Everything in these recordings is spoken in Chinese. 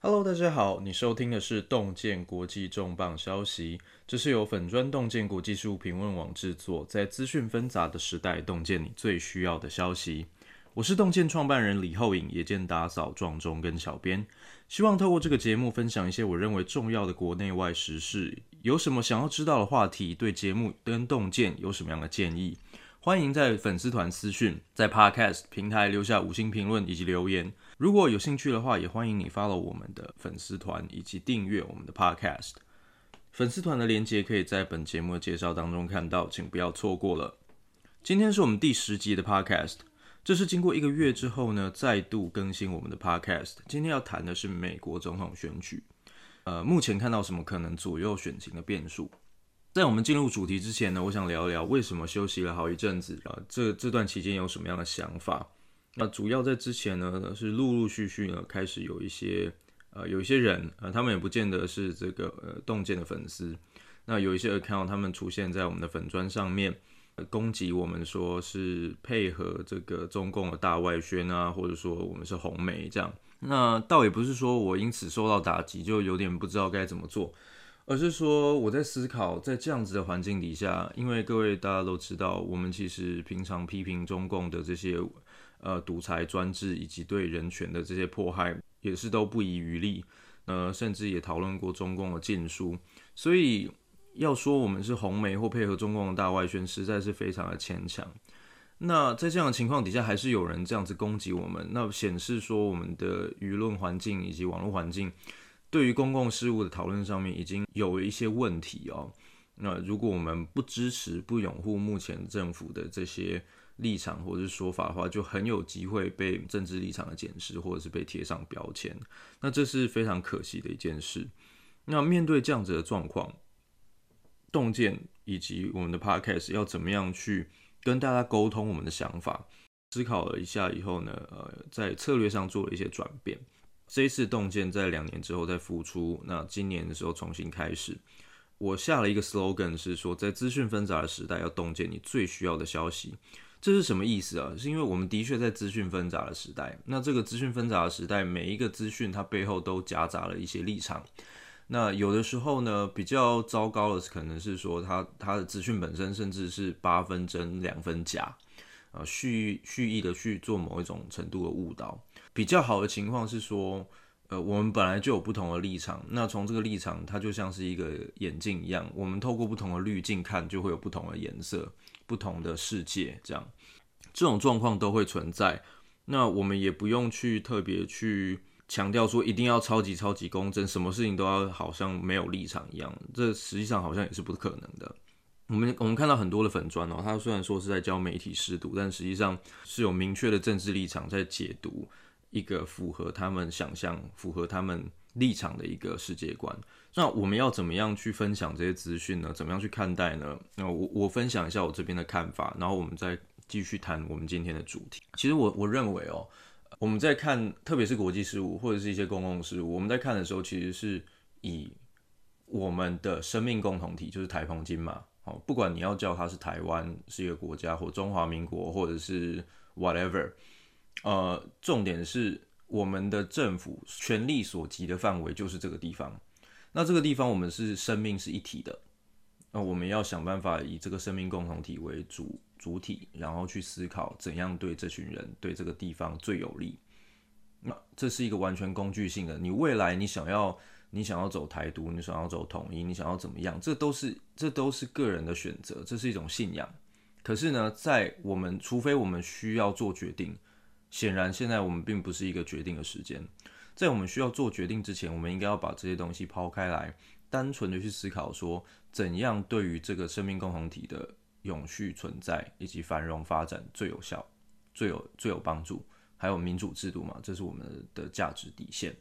Hello，大家好，你收听的是洞见国际重磅消息，这是由粉砖洞见国际事务评论网制作，在资讯纷杂的时代，洞见你最需要的消息。我是洞见创办人李厚颖，也兼打扫、撞钟跟小编，希望透过这个节目分享一些我认为重要的国内外时事。有什么想要知道的话题，对节目跟洞见有什么样的建议？欢迎在粉丝团私讯，在 Podcast 平台留下五星评论以及留言。如果有兴趣的话，也欢迎你 follow 我们的粉丝团以及订阅我们的 Podcast。粉丝团的链接可以在本节目的介绍当中看到，请不要错过了。今天是我们第十集的 Podcast，这是经过一个月之后呢，再度更新我们的 Podcast。今天要谈的是美国总统选举，呃，目前看到什么可能左右选情的变数？在我们进入主题之前呢，我想聊聊为什么休息了好一阵子啊？这这段期间有什么样的想法？那主要在之前呢，是陆陆续续呢开始有一些呃有一些人呃，他们也不见得是这个呃洞见的粉丝，那有一些 account 他们出现在我们的粉砖上面，呃，攻击我们说是配合这个中共的大外宣啊，或者说我们是红媒这样。那倒也不是说我因此受到打击，就有点不知道该怎么做。而是说，我在思考，在这样子的环境底下，因为各位大家都知道，我们其实平常批评中共的这些呃独裁专制以及对人权的这些迫害，也是都不遗余力，呃，甚至也讨论过中共的禁书。所以要说我们是红媒或配合中共的大外宣，实在是非常的牵强。那在这样的情况底下，还是有人这样子攻击我们，那显示说我们的舆论环境以及网络环境。对于公共事务的讨论上面已经有一些问题哦。那如果我们不支持、不拥护目前政府的这些立场或者是说法的话，就很有机会被政治立场的检视，或者是被贴上标签。那这是非常可惜的一件事。那面对这样子的状况，洞见以及我们的 Podcast 要怎么样去跟大家沟通我们的想法？思考了一下以后呢，呃，在策略上做了一些转变。这一次洞见在两年之后再复出，那今年的时候重新开始，我下了一个 slogan 是说，在资讯纷杂的时代，要洞见你最需要的消息。这是什么意思啊？是因为我们的确在资讯纷杂的时代，那这个资讯纷杂的时代，每一个资讯它背后都夹杂了一些立场。那有的时候呢，比较糟糕的，可能是说它它的资讯本身甚至是八分真两分假，啊，蓄蓄意的去做某一种程度的误导。比较好的情况是说，呃，我们本来就有不同的立场，那从这个立场，它就像是一个眼镜一样，我们透过不同的滤镜看，就会有不同的颜色、不同的世界，这样，这种状况都会存在。那我们也不用去特别去强调说一定要超级超级公正，什么事情都要好像没有立场一样，这实际上好像也是不可能的。我们我们看到很多的粉砖哦，他虽然说是在教媒体识读，但实际上是有明确的政治立场在解读。一个符合他们想象、符合他们立场的一个世界观。那我们要怎么样去分享这些资讯呢？怎么样去看待呢？那我我分享一下我这边的看法，然后我们再继续谈我们今天的主题。其实我我认为哦，我们在看，特别是国际事务或者是一些公共事务，我们在看的时候，其实是以我们的生命共同体，就是台澎金马。好，不管你要叫它是台湾是一个国家，或中华民国，或者是 whatever。呃，重点是我们的政府权力所及的范围就是这个地方。那这个地方我们是生命是一体的，那我们要想办法以这个生命共同体为主主体，然后去思考怎样对这群人、对这个地方最有利。那这是一个完全工具性的。你未来你想要你想要走台独，你想要走统一，你想要怎么样？这都是这都是个人的选择，这是一种信仰。可是呢，在我们除非我们需要做决定。显然，现在我们并不是一个决定的时间。在我们需要做决定之前，我们应该要把这些东西抛开来，单纯的去思考说，怎样对于这个生命共同体的永续存在以及繁荣发展最有效、最有最有帮助。还有民主制度嘛，这是我们的价值底线。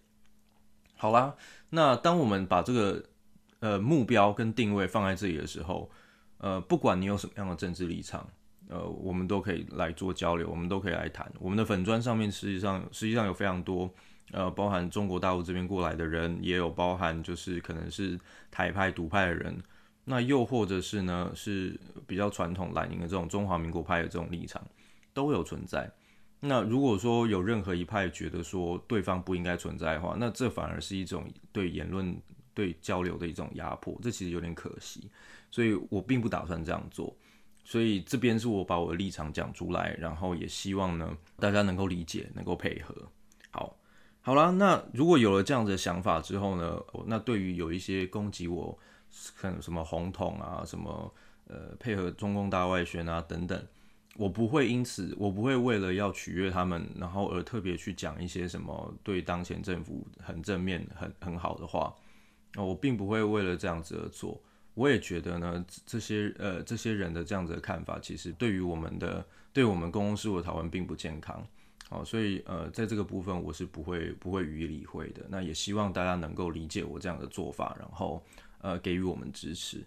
好啦，那当我们把这个呃目标跟定位放在这里的时候，呃，不管你有什么样的政治立场。呃，我们都可以来做交流，我们都可以来谈。我们的粉砖上面实际上实际上有非常多，呃，包含中国大陆这边过来的人，也有包含就是可能是台派独派的人，那又或者是呢是比较传统蓝营的这种中华民国派的这种立场都有存在。那如果说有任何一派觉得说对方不应该存在的话，那这反而是一种对言论、对交流的一种压迫，这其实有点可惜。所以我并不打算这样做。所以这边是我把我的立场讲出来，然后也希望呢大家能够理解，能够配合。好，啦，那如果有了这样子的想法之后呢，那对于有一些攻击我，看什么红统啊，什么呃配合中共大外宣啊等等。我不会因此，我不会为了要取悦他们，然后而特别去讲一些什么对当前政府很正面、很很好的话。那我并不会为了这样子而做。我也觉得呢，这些呃这些人的这样子的看法，其实对于我们的对我们公共事务的讨论并不健康。好，所以呃在这个部分我是不会不会予以理会的。那也希望大家能够理解我这样的做法，然后呃给予我们支持。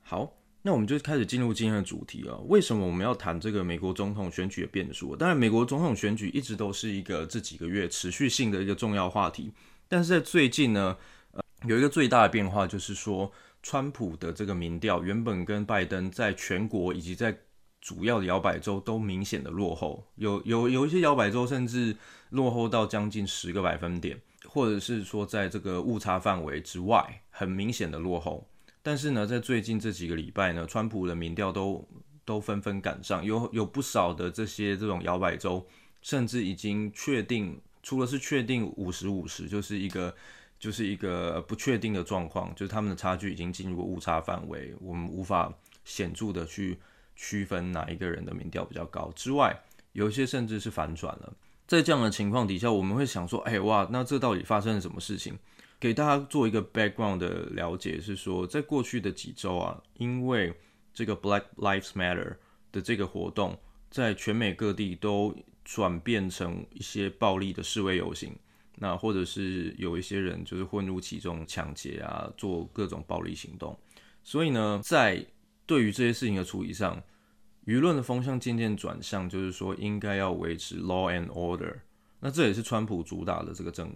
好。那我们就开始进入今天的主题了。为什么我们要谈这个美国总统选举的变数？当然，美国总统选举一直都是一个这几个月持续性的一个重要话题。但是在最近呢，呃，有一个最大的变化，就是说，川普的这个民调原本跟拜登在全国以及在主要的摇摆州都明显的落后，有有有一些摇摆州甚至落后到将近十个百分点，或者是说在这个误差范围之外，很明显的落后。但是呢，在最近这几个礼拜呢，川普的民调都都纷纷赶上，有有不少的这些这种摇摆州，甚至已经确定，除了是确定五十五十，就是一个就是一个不确定的状况，就是他们的差距已经进入误差范围，我们无法显著的去区分哪一个人的民调比较高之外，有一些甚至是反转了。在这样的情况底下，我们会想说，哎哇，那这到底发生了什么事情？给大家做一个 background 的了解，是说，在过去的几周啊，因为这个 Black Lives Matter 的这个活动，在全美各地都转变成一些暴力的示威游行，那或者是有一些人就是混入其中抢劫啊，做各种暴力行动。所以呢，在对于这些事情的处理上，舆论的风向渐渐转向，就是说应该要维持 law and order。那这也是川普主打的这个政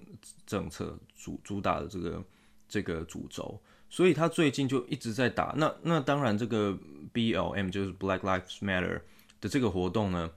政策主主打的这个这个主轴，所以他最近就一直在打。那那当然，这个 BLM 就是 Black Lives Matter 的这个活动呢，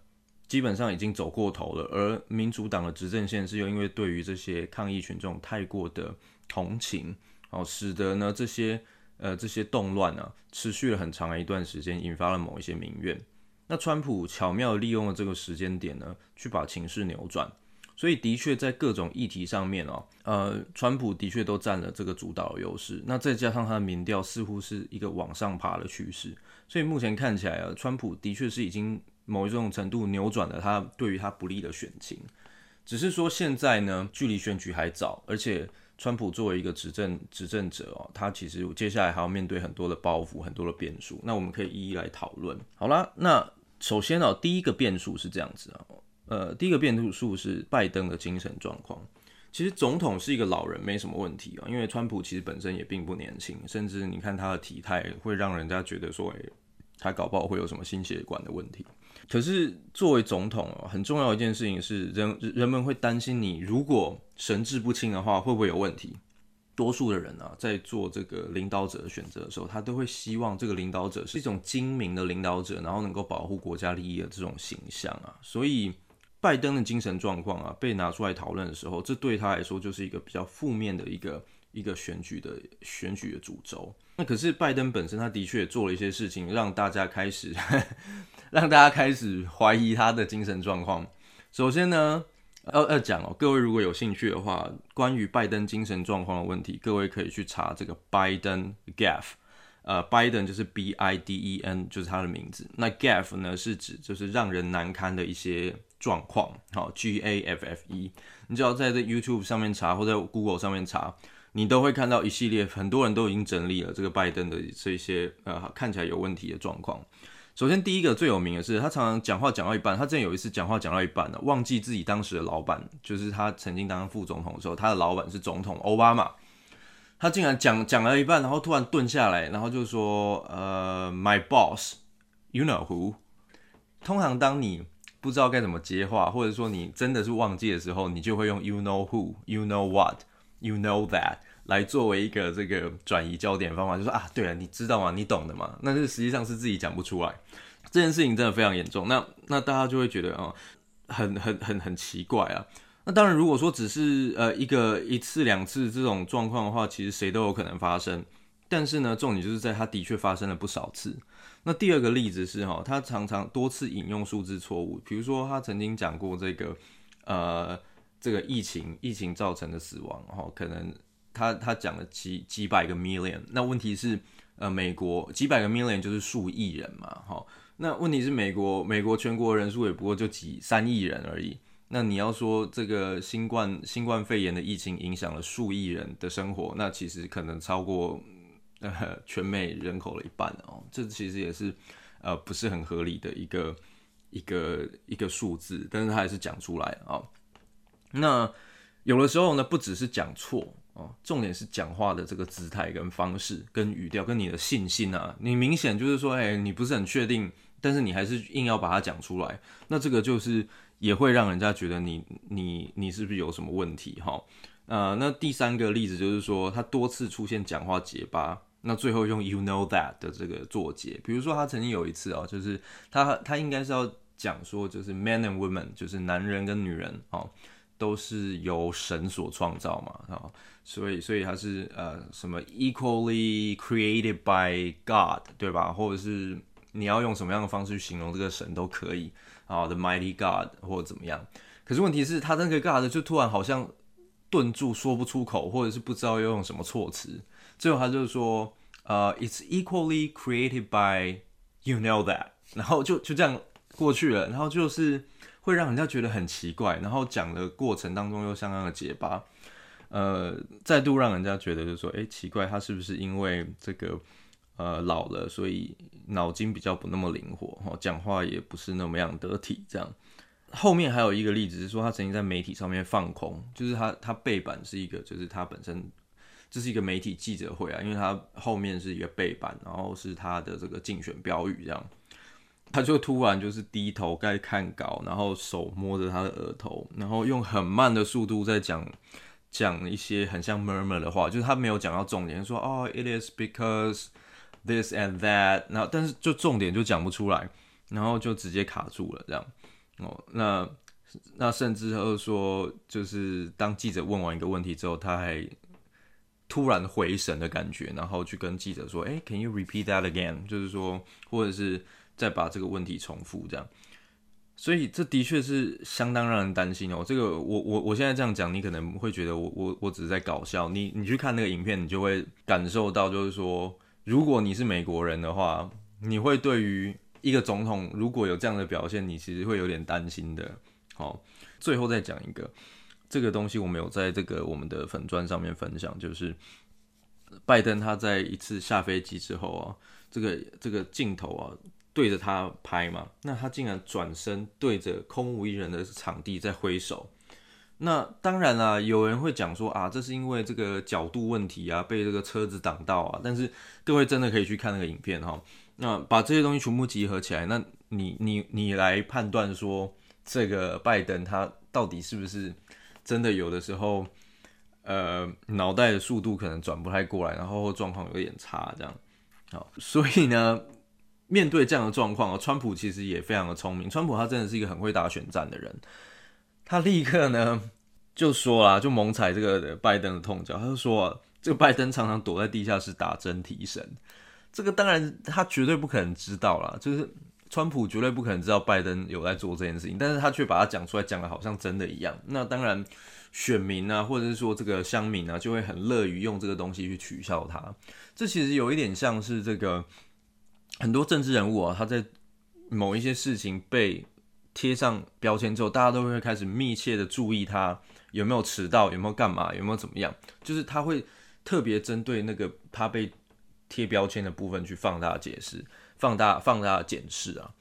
基本上已经走过头了。而民主党的执政线是又因为对于这些抗议群众太过的同情，哦，使得呢这些呃这些动乱啊持续了很长一段时间，引发了某一些民怨。那川普巧妙利用了这个时间点呢，去把情势扭转。所以的确在各种议题上面哦，呃，川普的确都占了这个主导的优势。那再加上他的民调似乎是一个往上爬的趋势，所以目前看起来啊，川普的确是已经某一种程度扭转了他对于他不利的选情。只是说现在呢，距离选举还早，而且川普作为一个执政执政者哦，他其实接下来还要面对很多的包袱，很多的变数。那我们可以一一来讨论。好啦，那首先哦，第一个变数是这样子啊。呃，第一个变数是拜登的精神状况。其实总统是一个老人，没什么问题啊，因为川普其实本身也并不年轻，甚至你看他的体态，会让人家觉得说，哎，他搞不好会有什么心血管的问题。可是作为总统啊，很重要一件事情是，人人们会担心你如果神志不清的话，会不会有问题？多数的人啊，在做这个领导者的选择的时候，他都会希望这个领导者是一种精明的领导者，然后能够保护国家利益的这种形象啊，所以。拜登的精神状况啊，被拿出来讨论的时候，这对他来说就是一个比较负面的一个一个选举的选举的主轴。那可是拜登本身，他的确做了一些事情，让大家开始让大家开始怀疑他的精神状况。首先呢，要要讲哦，各位如果有兴趣的话，关于拜登精神状况的问题，各位可以去查这个拜登 Gaffe。呃，拜登就是 B I D E N，就是他的名字。那 gaff 呢，是指就是让人难堪的一些状况。好，G A F F E，你只要在这 YouTube 上面查，或者 Google 上面查，你都会看到一系列，很多人都已经整理了这个拜登的这些呃看起来有问题的状况。首先，第一个最有名的是，他常常讲话讲到一半，他之前有一次讲话讲到一半呢，忘记自己当时的老板，就是他曾经当副总统的时候，他的老板是总统奥巴马。他竟然讲讲了一半，然后突然顿下来，然后就说：“呃，my boss，you know who。”通常当你不知道该怎么接话，或者说你真的是忘记的时候，你就会用 “you know who”，“you know what”，“you know that” 来作为一个这个转移焦点方法，就说啊，对了，你知道吗？你懂的吗？那是实际上是自己讲不出来，这件事情真的非常严重。那那大家就会觉得哦，很很很很奇怪啊。那当然，如果说只是呃一个一次两次这种状况的话，其实谁都有可能发生。但是呢，重点就是在他的确发生了不少次。那第二个例子是哈，他常常多次引用数字错误，比如说他曾经讲过这个呃这个疫情疫情造成的死亡，哈，可能他他讲了几几百个 million，那问题是呃美国几百个 million 就是数亿人嘛，哈，那问题是美国美国全国人数也不过就几三亿人而已。那你要说这个新冠新冠肺炎的疫情影响了数亿人的生活，那其实可能超过呃 全美人口的一半哦，这其实也是呃不是很合理的一个一个一个数字，但是他还是讲出来啊、哦。那有的时候呢，不只是讲错重点是讲话的这个姿态跟方式跟语调跟你的信心啊，你明显就是说，哎，你不是很确定，但是你还是硬要把它讲出来，那这个就是。也会让人家觉得你你你是不是有什么问题哈？呃，那第三个例子就是说，他多次出现讲话结巴，那最后用 you know that 的这个作结。比如说他曾经有一次啊，就是他他应该是要讲说，就是 men and women，就是男人跟女人哦，都是由神所创造嘛啊，所以所以他是呃什么 equally created by God 对吧？或者是你要用什么样的方式去形容这个神都可以。啊，The Mighty God 或者怎么样？可是问题是，他那个 God 就突然好像顿住，说不出口，或者是不知道要用什么措辞。最后他就说：“呃、，it's equally created by you know that。”然后就就这样过去了。然后就是会让人家觉得很奇怪，然后讲的过程当中又相当的结巴，呃，再度让人家觉得就是说：“哎，奇怪，他是不是因为这个？”呃，老了，所以脑筋比较不那么灵活，哈，讲话也不是那么样得体。这样，后面还有一个例子是说，他曾经在媒体上面放空，就是他他背板是一个，就是他本身这是一个媒体记者会啊，因为他后面是一个背板，然后是他的这个竞选标语，这样，他就突然就是低头在看稿，然后手摸着他的额头，然后用很慢的速度在讲讲一些很像 murmur 的话，就是他没有讲到重点，说哦，it is because。This and that，然后但是就重点就讲不出来，然后就直接卡住了这样哦。那那甚至他说，就是当记者问完一个问题之后，他还突然回神的感觉，然后去跟记者说：“哎，Can you repeat that again？” 就是说，或者是再把这个问题重复这样。所以这的确是相当让人担心哦。这个我我我现在这样讲，你可能会觉得我我我只是在搞笑。你你去看那个影片，你就会感受到，就是说。如果你是美国人的话，你会对于一个总统如果有这样的表现，你其实会有点担心的。好，最后再讲一个，这个东西我们有在这个我们的粉砖上面分享，就是拜登他在一次下飞机之后啊，这个这个镜头啊对着他拍嘛，那他竟然转身对着空无一人的场地在挥手。那当然啦，有人会讲说啊，这是因为这个角度问题啊，被这个车子挡到啊。但是各位真的可以去看那个影片哈。那把这些东西全部集合起来，那你你你来判断说，这个拜登他到底是不是真的有的时候，呃，脑袋的速度可能转不太过来，然后状况有点差这样。好，所以呢，面对这样的状况啊，川普其实也非常的聪明。川普他真的是一个很会打选战的人。他立刻呢就说啊，就猛踩这个拜登的痛脚。他就说啊，这个拜登常常躲在地下室打针提神。这个当然他绝对不可能知道啦，就是川普绝对不可能知道拜登有在做这件事情，但是他却把它讲出来，讲的好像真的一样。那当然选民啊，或者是说这个乡民啊，就会很乐于用这个东西去取笑他。这其实有一点像是这个很多政治人物啊，他在某一些事情被。贴上标签之后，大家都会开始密切的注意他有没有迟到，有没有干嘛，有没有怎么样。就是他会特别针对那个他被贴标签的部分去放大解释、放大放大检视啊。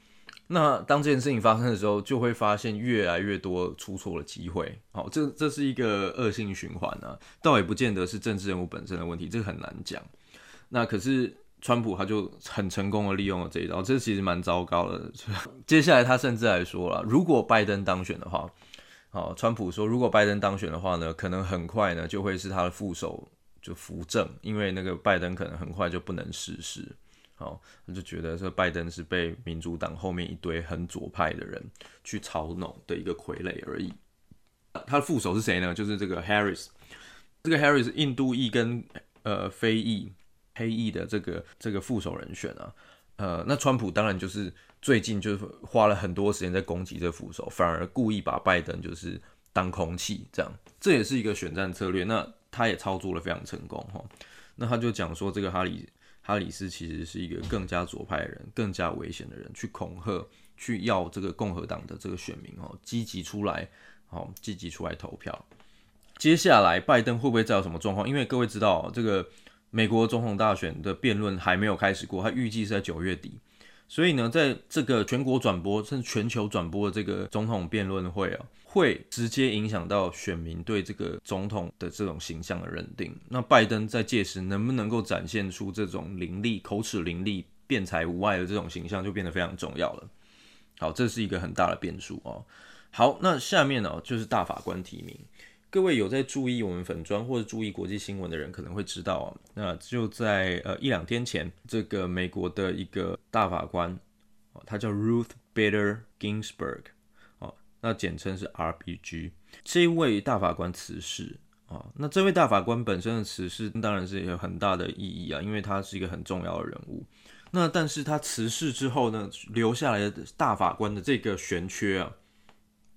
那当这件事情发生的时候，就会发现越来越多出错的机会。好，这这是一个恶性循环啊，倒也不见得是政治人物本身的问题，这个很难讲。那可是。川普他就很成功的利用了这一招，这其实蛮糟糕的。接下来他甚至还说了，如果拜登当选的话，好，川普说如果拜登当选的话呢，可能很快呢就会是他的副手就扶正，因为那个拜登可能很快就不能实施。好，他就觉得说拜登是被民主党后面一堆很左派的人去操弄的一个傀儡而已。他的副手是谁呢？就是这个 Harris，这个 Harris 印度裔跟呃非裔黑裔的这个这个副手人选啊。呃，那川普当然就是最近就是花了很多时间在攻击这副手，反而故意把拜登就是当空气这样，这也是一个选战策略。那他也操作了非常成功哈。那他就讲说，这个哈里。哈里斯其实是一个更加左派的人，更加危险的人，去恐吓，去要这个共和党的这个选民哦，积极出来，好，积极出来投票。接下来，拜登会不会再有什么状况？因为各位知道，这个美国总统大选的辩论还没有开始过，他预计是在九月底。所以呢，在这个全国转播甚至全球转播的这个总统辩论会啊，会直接影响到选民对这个总统的这种形象的认定。那拜登在届时能不能够展现出这种凌厉、口齿伶俐、辩才无碍的这种形象，就变得非常重要了。好，这是一个很大的变数哦。好，那下面呢，就是大法官提名。各位有在注意我们粉专或者注意国际新闻的人，可能会知道啊。那就在呃一两天前，这个美国的一个大法官，他叫 Ruth Bader Ginsburg，哦，那简称是 RBG。这位大法官辞世啊。那这位大法官本身的辞世当然是有很大的意义啊，因为他是一个很重要的人物。那但是他辞世之后呢，留下来的大法官的这个悬缺啊。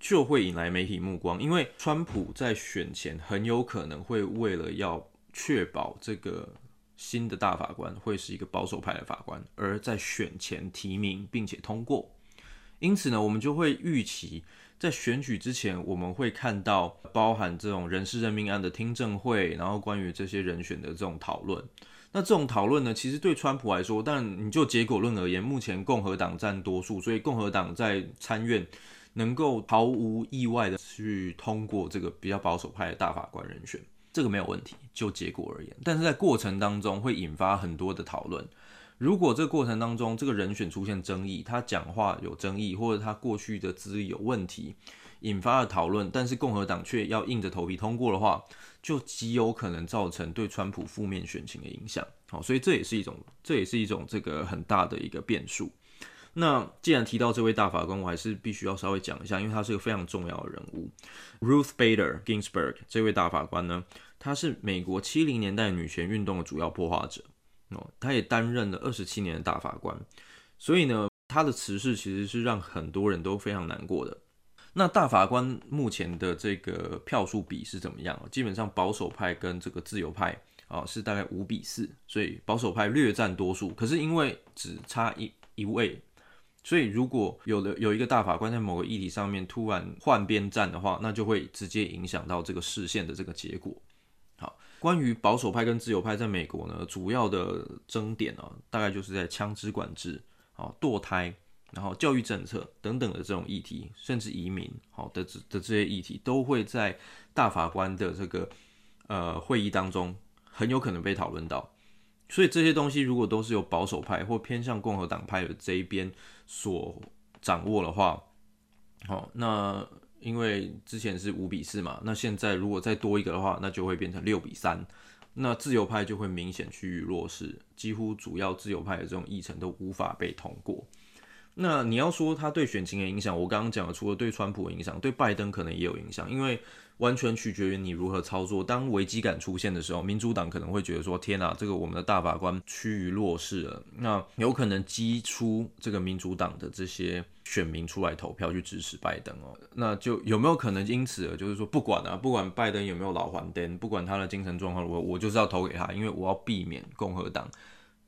就会引来媒体目光，因为川普在选前很有可能会为了要确保这个新的大法官会是一个保守派的法官，而在选前提名并且通过。因此呢，我们就会预期在选举之前，我们会看到包含这种人事任命案的听证会，然后关于这些人选的这种讨论。那这种讨论呢，其实对川普来说，但你就结果论而言，目前共和党占多数，所以共和党在参院。能够毫无意外的去通过这个比较保守派的大法官人选，这个没有问题，就结果而言。但是在过程当中会引发很多的讨论。如果这个过程当中这个人选出现争议，他讲话有争议，或者他过去的资历有问题，引发了讨论，但是共和党却要硬着头皮通过的话，就极有可能造成对川普负面选情的影响。好，所以这也是一种，这也是一种这个很大的一个变数。那既然提到这位大法官，我还是必须要稍微讲一下，因为他是个非常重要的人物。Ruth Bader Ginsburg 这位大法官呢，他是美国七零年代女权运动的主要破坏者哦，他也担任了二十七年的大法官，所以呢，他的辞世其实是让很多人都非常难过的。那大法官目前的这个票数比是怎么样？基本上保守派跟这个自由派啊是大概五比四，所以保守派略占多数。可是因为只差一一位。所以，如果有的有一个大法官在某个议题上面突然换边站的话，那就会直接影响到这个视线的这个结果。好，关于保守派跟自由派在美国呢，主要的争点呢，大概就是在枪支管制、好堕胎，然后教育政策等等的这种议题，甚至移民好的的这些议题，都会在大法官的这个呃会议当中很有可能被讨论到。所以这些东西如果都是由保守派或偏向共和党派的这一边所掌握的话，好，那因为之前是五比四嘛，那现在如果再多一个的话，那就会变成六比三，那自由派就会明显趋于弱势，几乎主要自由派的这种议程都无法被通过。那你要说他对选情的影响，我刚刚讲了，除了对川普的影响，对拜登可能也有影响，因为。完全取决于你如何操作。当危机感出现的时候，民主党可能会觉得说：“天哪，这个我们的大法官趋于弱势了。”那有可能激出这个民主党的这些选民出来投票去支持拜登哦。那就有没有可能因此就是说，不管啊，不管拜登有没有老还灯，不管他的精神状况如何，我就是要投给他，因为我要避免共和党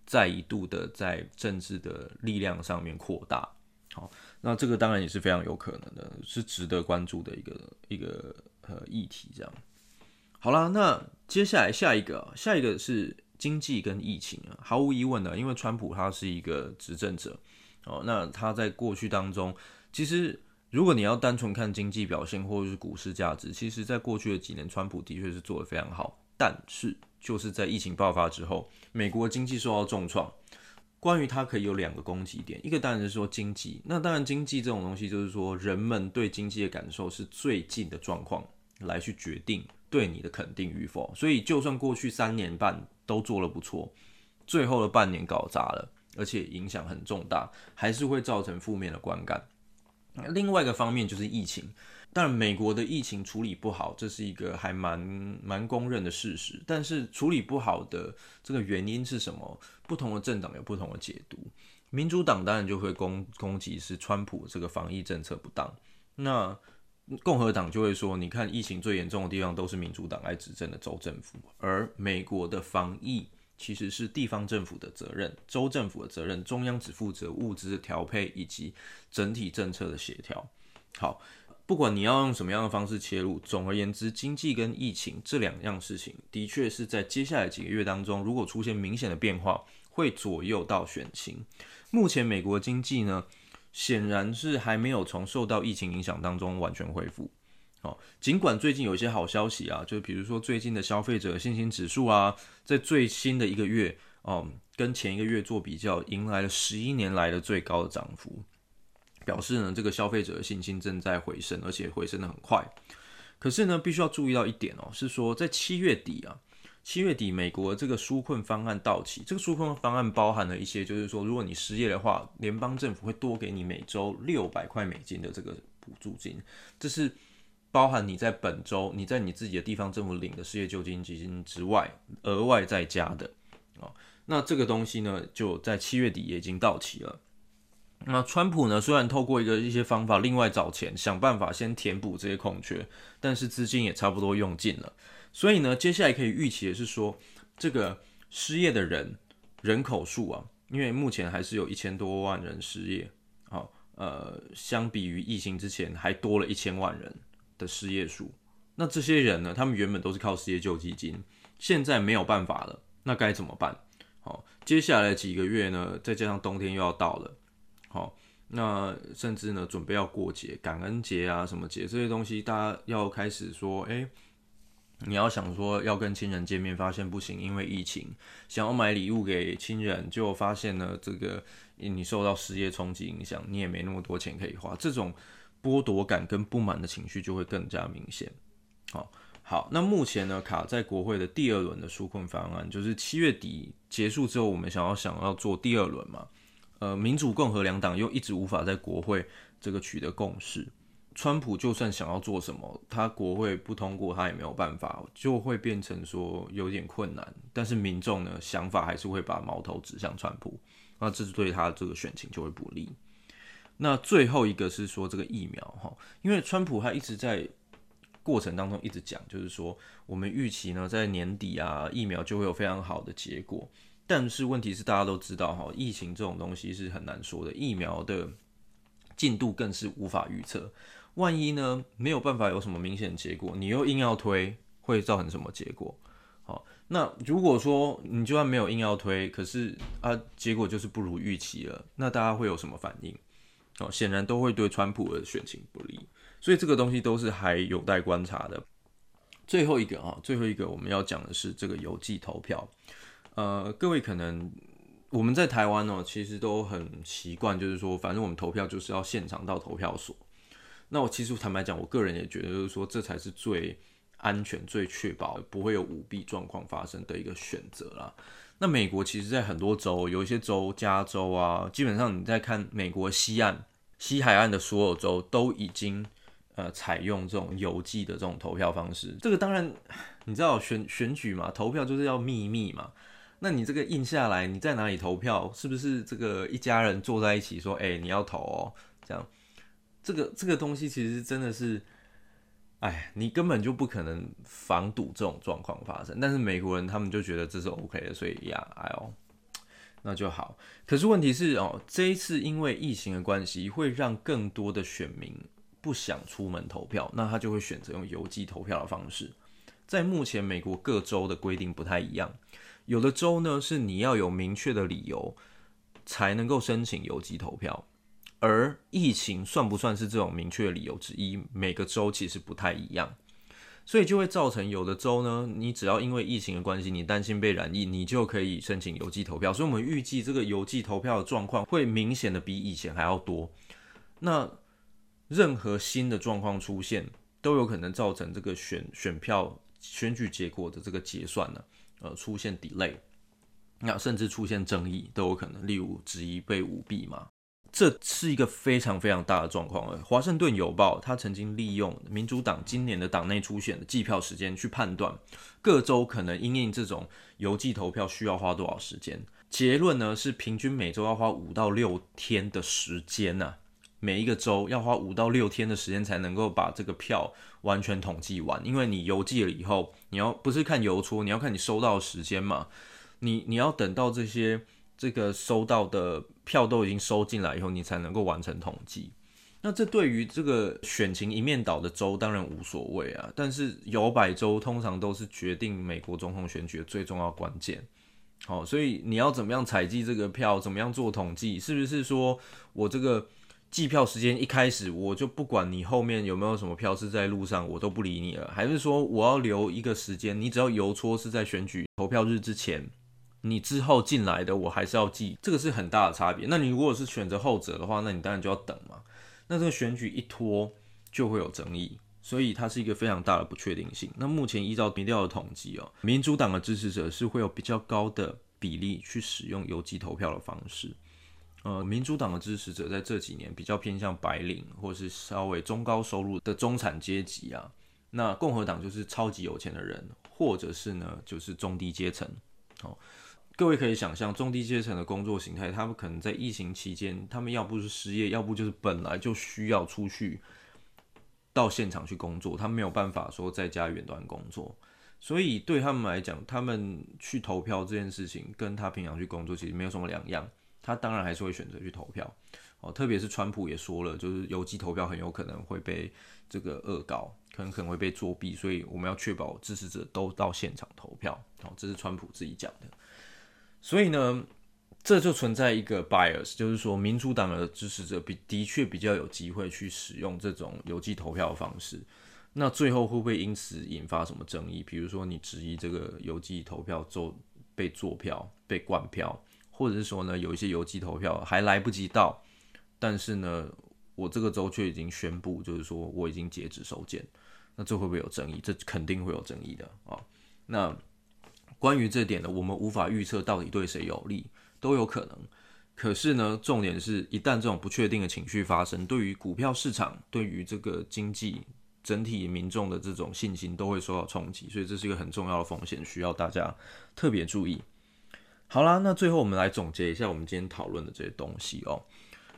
再一度的在政治的力量上面扩大。好，那这个当然也是非常有可能的，是值得关注的一个一个。呃，议题这样，好啦，那接下来下一个，下一个是经济跟疫情啊。毫无疑问的，因为川普他是一个执政者哦，那他在过去当中，其实如果你要单纯看经济表现或者是股市价值，其实在过去的几年，川普的确是做得非常好。但是就是在疫情爆发之后，美国经济受到重创。关于它可以有两个攻击点，一个当然是说经济，那当然经济这种东西就是说人们对经济的感受是最近的状况来去决定对你的肯定与否。所以就算过去三年半都做了不错，最后的半年搞砸了，而且影响很重大，还是会造成负面的观感。另外一个方面就是疫情，当然美国的疫情处理不好，这是一个还蛮蛮公认的事实。但是处理不好的这个原因是什么？不同的政党有不同的解读。民主党当然就会攻攻击是川普这个防疫政策不当，那共和党就会说，你看疫情最严重的地方都是民主党来执政的州政府，而美国的防疫其实是地方政府的责任，州政府的责任，中央只负责物资的调配以及整体政策的协调。好，不管你要用什么样的方式切入，总而言之，经济跟疫情这两样事情，的确是在接下来几个月当中，如果出现明显的变化，会左右到选情。目前美国经济呢，显然是还没有从受到疫情影响当中完全恢复。哦，尽管最近有一些好消息啊，就比如说最近的消费者信心指数啊，在最新的一个月，哦，跟前一个月做比较，迎来了十一年来的最高的涨幅，表示呢，这个消费者的信心正在回升，而且回升得很快。可是呢，必须要注意到一点哦，是说在七月底啊。七月底，美国这个纾困方案到期。这个纾困方案包含了一些，就是说，如果你失业的话，联邦政府会多给你每周六百块美金的这个补助金。这是包含你在本周你在你自己的地方政府领的失业救济金之外，额外再加的。哦，那这个东西呢，就在七月底也已经到期了。那川普呢，虽然透过一个一些方法，另外找钱，想办法先填补这些空缺，但是资金也差不多用尽了。所以呢，接下来可以预期的是说，这个失业的人人口数啊，因为目前还是有一千多万人失业，好，呃，相比于疫情之前还多了一千万人的失业数。那这些人呢，他们原本都是靠失业救济金，现在没有办法了，那该怎么办？好，接下来几个月呢，再加上冬天又要到了，好，那甚至呢，准备要过节，感恩节啊，什么节这些东西，大家要开始说，哎。你要想说要跟亲人见面，发现不行，因为疫情；想要买礼物给亲人，就发现呢，这个你受到失业冲击影响，你也没那么多钱可以花，这种剥夺感跟不满的情绪就会更加明显。好，好，那目前呢，卡在国会的第二轮的纾困方案，就是七月底结束之后，我们想要想要做第二轮嘛？呃，民主共和两党又一直无法在国会这个取得共识。川普就算想要做什么，他国会不通过，他也没有办法，就会变成说有点困难。但是民众呢，想法还是会把矛头指向川普，那这是对他这个选情就会不利。那最后一个是说这个疫苗哈，因为川普他一直在过程当中一直讲，就是说我们预期呢在年底啊疫苗就会有非常好的结果。但是问题是大家都知道哈，疫情这种东西是很难说的，疫苗的进度更是无法预测。万一呢，没有办法有什么明显结果，你又硬要推，会造成什么结果？好，那如果说你就算没有硬要推，可是啊，结果就是不如预期了，那大家会有什么反应？哦，显然都会对川普的选情不利，所以这个东西都是还有待观察的。最后一个啊，最后一个我们要讲的是这个邮寄投票。呃，各位可能我们在台湾呢，其实都很习惯，就是说，反正我们投票就是要现场到投票所。那我其实坦白讲，我个人也觉得，就是说这才是最安全、最确保不会有舞弊状况发生的一个选择啦。那美国其实，在很多州，有一些州，加州啊，基本上你在看美国西岸、西海岸的所有州，都已经呃采用这种邮寄的这种投票方式。这个当然，你知道选选举嘛，投票就是要秘密嘛。那你这个印下来，你在哪里投票，是不是这个一家人坐在一起说，哎，你要投哦，这样。这个这个东西其实真的是，哎，你根本就不可能防堵这种状况发生。但是美国人他们就觉得这是 OK 的，所以呀，哎呦，那就好。可是问题是哦，这一次因为疫情的关系，会让更多的选民不想出门投票，那他就会选择用邮寄投票的方式。在目前美国各州的规定不太一样，有的州呢是你要有明确的理由才能够申请邮寄投票。而疫情算不算是这种明确理由之一？每个州其实不太一样，所以就会造成有的州呢，你只要因为疫情的关系，你担心被染疫，你就可以申请邮寄投票。所以，我们预计这个邮寄投票的状况会明显的比以前还要多。那任何新的状况出现，都有可能造成这个选选票选举结果的这个结算呢，呃，出现 delay。那甚至出现争议都有可能，例如质疑被舞弊嘛。这是一个非常非常大的状况。华盛顿邮报他曾经利用民主党今年的党内初选的计票时间去判断各州可能因应这种邮寄投票需要花多少时间。结论呢是平均每周要花五到六天的时间呐、每一个州要花五到六天的时间才能够把这个票完全统计完。因为你邮寄了以后，你要不是看邮戳，你要看你收到的时间嘛。你你要等到这些。这个收到的票都已经收进来以后，你才能够完成统计。那这对于这个选情一面倒的州当然无所谓啊，但是摇摆州通常都是决定美国总统选举的最重要关键。好，所以你要怎么样采集这个票，怎么样做统计？是不是说我这个计票时间一开始我就不管你后面有没有什么票是在路上，我都不理你了？还是说我要留一个时间，你只要邮戳是在选举投票日之前？你之后进来的，我还是要记，这个是很大的差别。那你如果是选择后者的话，那你当然就要等嘛。那这个选举一拖就会有争议，所以它是一个非常大的不确定性。那目前依照民调的统计哦，民主党的支持者是会有比较高的比例去使用邮寄投票的方式。呃，民主党的支持者在这几年比较偏向白领或是稍微中高收入的中产阶级啊。那共和党就是超级有钱的人，或者是呢就是中低阶层。哦。各位可以想象，中低阶层的工作形态，他们可能在疫情期间，他们要不是失业，要不就是本来就需要出去到现场去工作，他没有办法说在家远端工作，所以对他们来讲，他们去投票这件事情，跟他平常去工作其实没有什么两样，他当然还是会选择去投票。哦，特别是川普也说了，就是邮寄投票很有可能会被这个恶搞，可能可能会被作弊，所以我们要确保支持者都到现场投票。哦，这是川普自己讲的。所以呢，这就存在一个 bias，就是说民主党的支持者比的确比较有机会去使用这种邮寄投票的方式。那最后会不会因此引发什么争议？比如说你质疑这个邮寄投票做被作票、被灌票，或者是说呢，有一些邮寄投票还来不及到，但是呢，我这个州却已经宣布，就是说我已经截止收件，那这会不会有争议？这肯定会有争议的啊。那。关于这点呢，我们无法预测到底对谁有利，都有可能。可是呢，重点是一旦这种不确定的情绪发生，对于股票市场、对于这个经济整体民众的这种信心都会受到冲击，所以这是一个很重要的风险，需要大家特别注意。好啦，那最后我们来总结一下我们今天讨论的这些东西哦。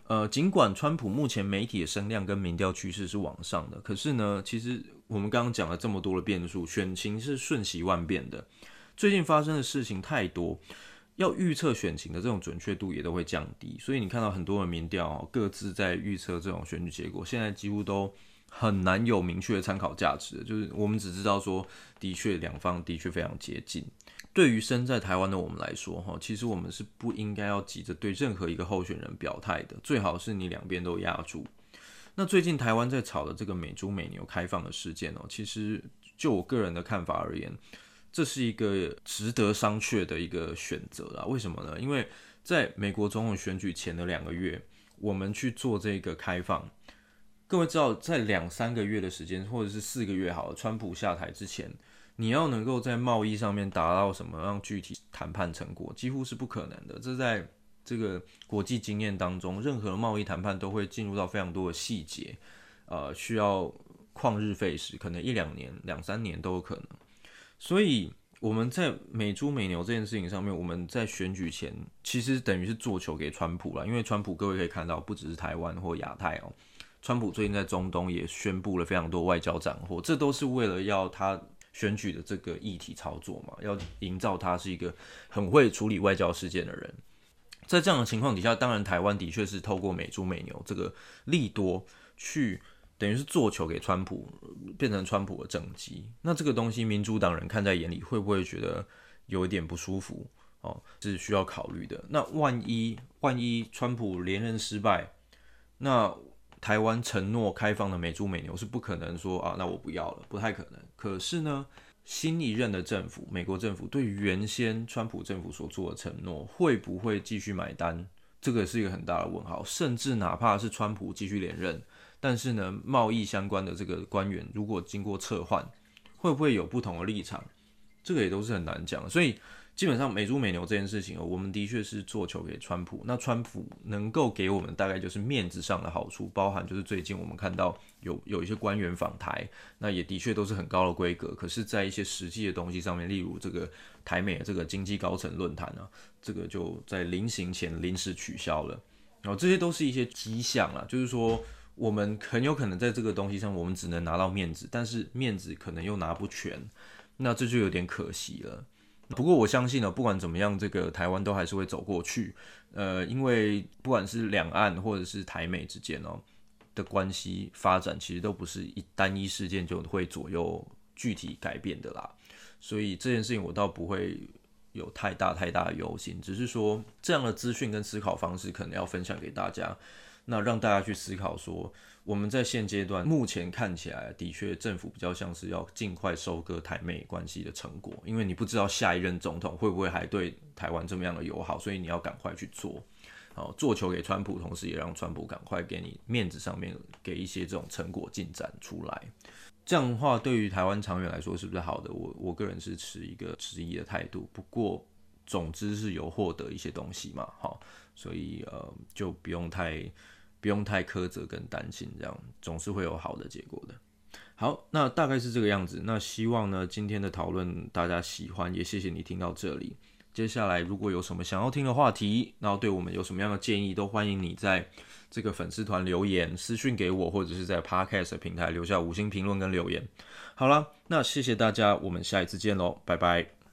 呃，尽管川普目前媒体的声量跟民调趋势是往上的，可是呢，其实我们刚刚讲了这么多的变数，选情是瞬息万变的。最近发生的事情太多，要预测选情的这种准确度也都会降低，所以你看到很多的民调各自在预测这种选举结果，现在几乎都很难有明确的参考价值。就是我们只知道说，的确两方的确非常接近。对于身在台湾的我们来说，哈，其实我们是不应该要急着对任何一个候选人表态的，最好是你两边都压住。那最近台湾在炒的这个美猪美牛开放的事件哦，其实就我个人的看法而言。这是一个值得商榷的一个选择啦。为什么呢？因为在美国总统选举前的两个月，我们去做这个开放，各位知道，在两三个月的时间，或者是四个月好，川普下台之前，你要能够在贸易上面达到什么样具体谈判成果，几乎是不可能的。这在这个国际经验当中，任何贸易谈判都会进入到非常多的细节，呃，需要旷日费时，可能一两年、两三年都有可能。所以我们在美猪美牛这件事情上面，我们在选举前其实等于是做球给川普了，因为川普各位可以看到，不只是台湾或亚太哦，川普最近在中东也宣布了非常多外交斩获，这都是为了要他选举的这个议题操作嘛，要营造他是一个很会处理外交事件的人。在这样的情况底下，当然台湾的确是透过美猪美牛这个利多去。等于是做球给川普，变成川普的政绩。那这个东西，民主党人看在眼里，会不会觉得有一点不舒服？哦，是需要考虑的。那万一万一川普连任失败，那台湾承诺开放的美猪美牛是不可能说啊，那我不要了，不太可能。可是呢，新一任的政府，美国政府对原先川普政府所做的承诺，会不会继续买单？这个是一个很大的问号。甚至哪怕是川普继续连任。但是呢，贸易相关的这个官员如果经过撤换，会不会有不同的立场？这个也都是很难讲。所以基本上美猪美牛这件事情，我们的确是做球给川普。那川普能够给我们大概就是面子上的好处，包含就是最近我们看到有有一些官员访台，那也的确都是很高的规格。可是，在一些实际的东西上面，例如这个台美这个经济高层论坛啊，这个就在临行前临时取消了。然后这些都是一些迹象啊，就是说。我们很有可能在这个东西上，我们只能拿到面子，但是面子可能又拿不全，那这就有点可惜了。不过我相信呢，不管怎么样，这个台湾都还是会走过去。呃，因为不管是两岸或者是台美之间哦的关系发展，其实都不是一单一事件就会左右具体改变的啦。所以这件事情我倒不会有太大太大的忧心，只是说这样的资讯跟思考方式可能要分享给大家。那让大家去思考说，我们在现阶段目前看起来，的确政府比较像是要尽快收割台美关系的成果，因为你不知道下一任总统会不会还对台湾这么样的友好，所以你要赶快去做，好做球给川普，同时也让川普赶快给你面子上面给一些这种成果进展出来。这样的话，对于台湾长远来说是不是好的？我我个人是持一个质疑的态度。不过，总之是有获得一些东西嘛，好，所以呃就不用太。不用太苛责跟担心，这样总是会有好的结果的。好，那大概是这个样子。那希望呢，今天的讨论大家喜欢，也谢谢你听到这里。接下来如果有什么想要听的话题，然后对我们有什么样的建议，都欢迎你在这个粉丝团留言、私讯给我，或者是在 Podcast 平台留下五星评论跟留言。好了，那谢谢大家，我们下一次见喽，拜拜。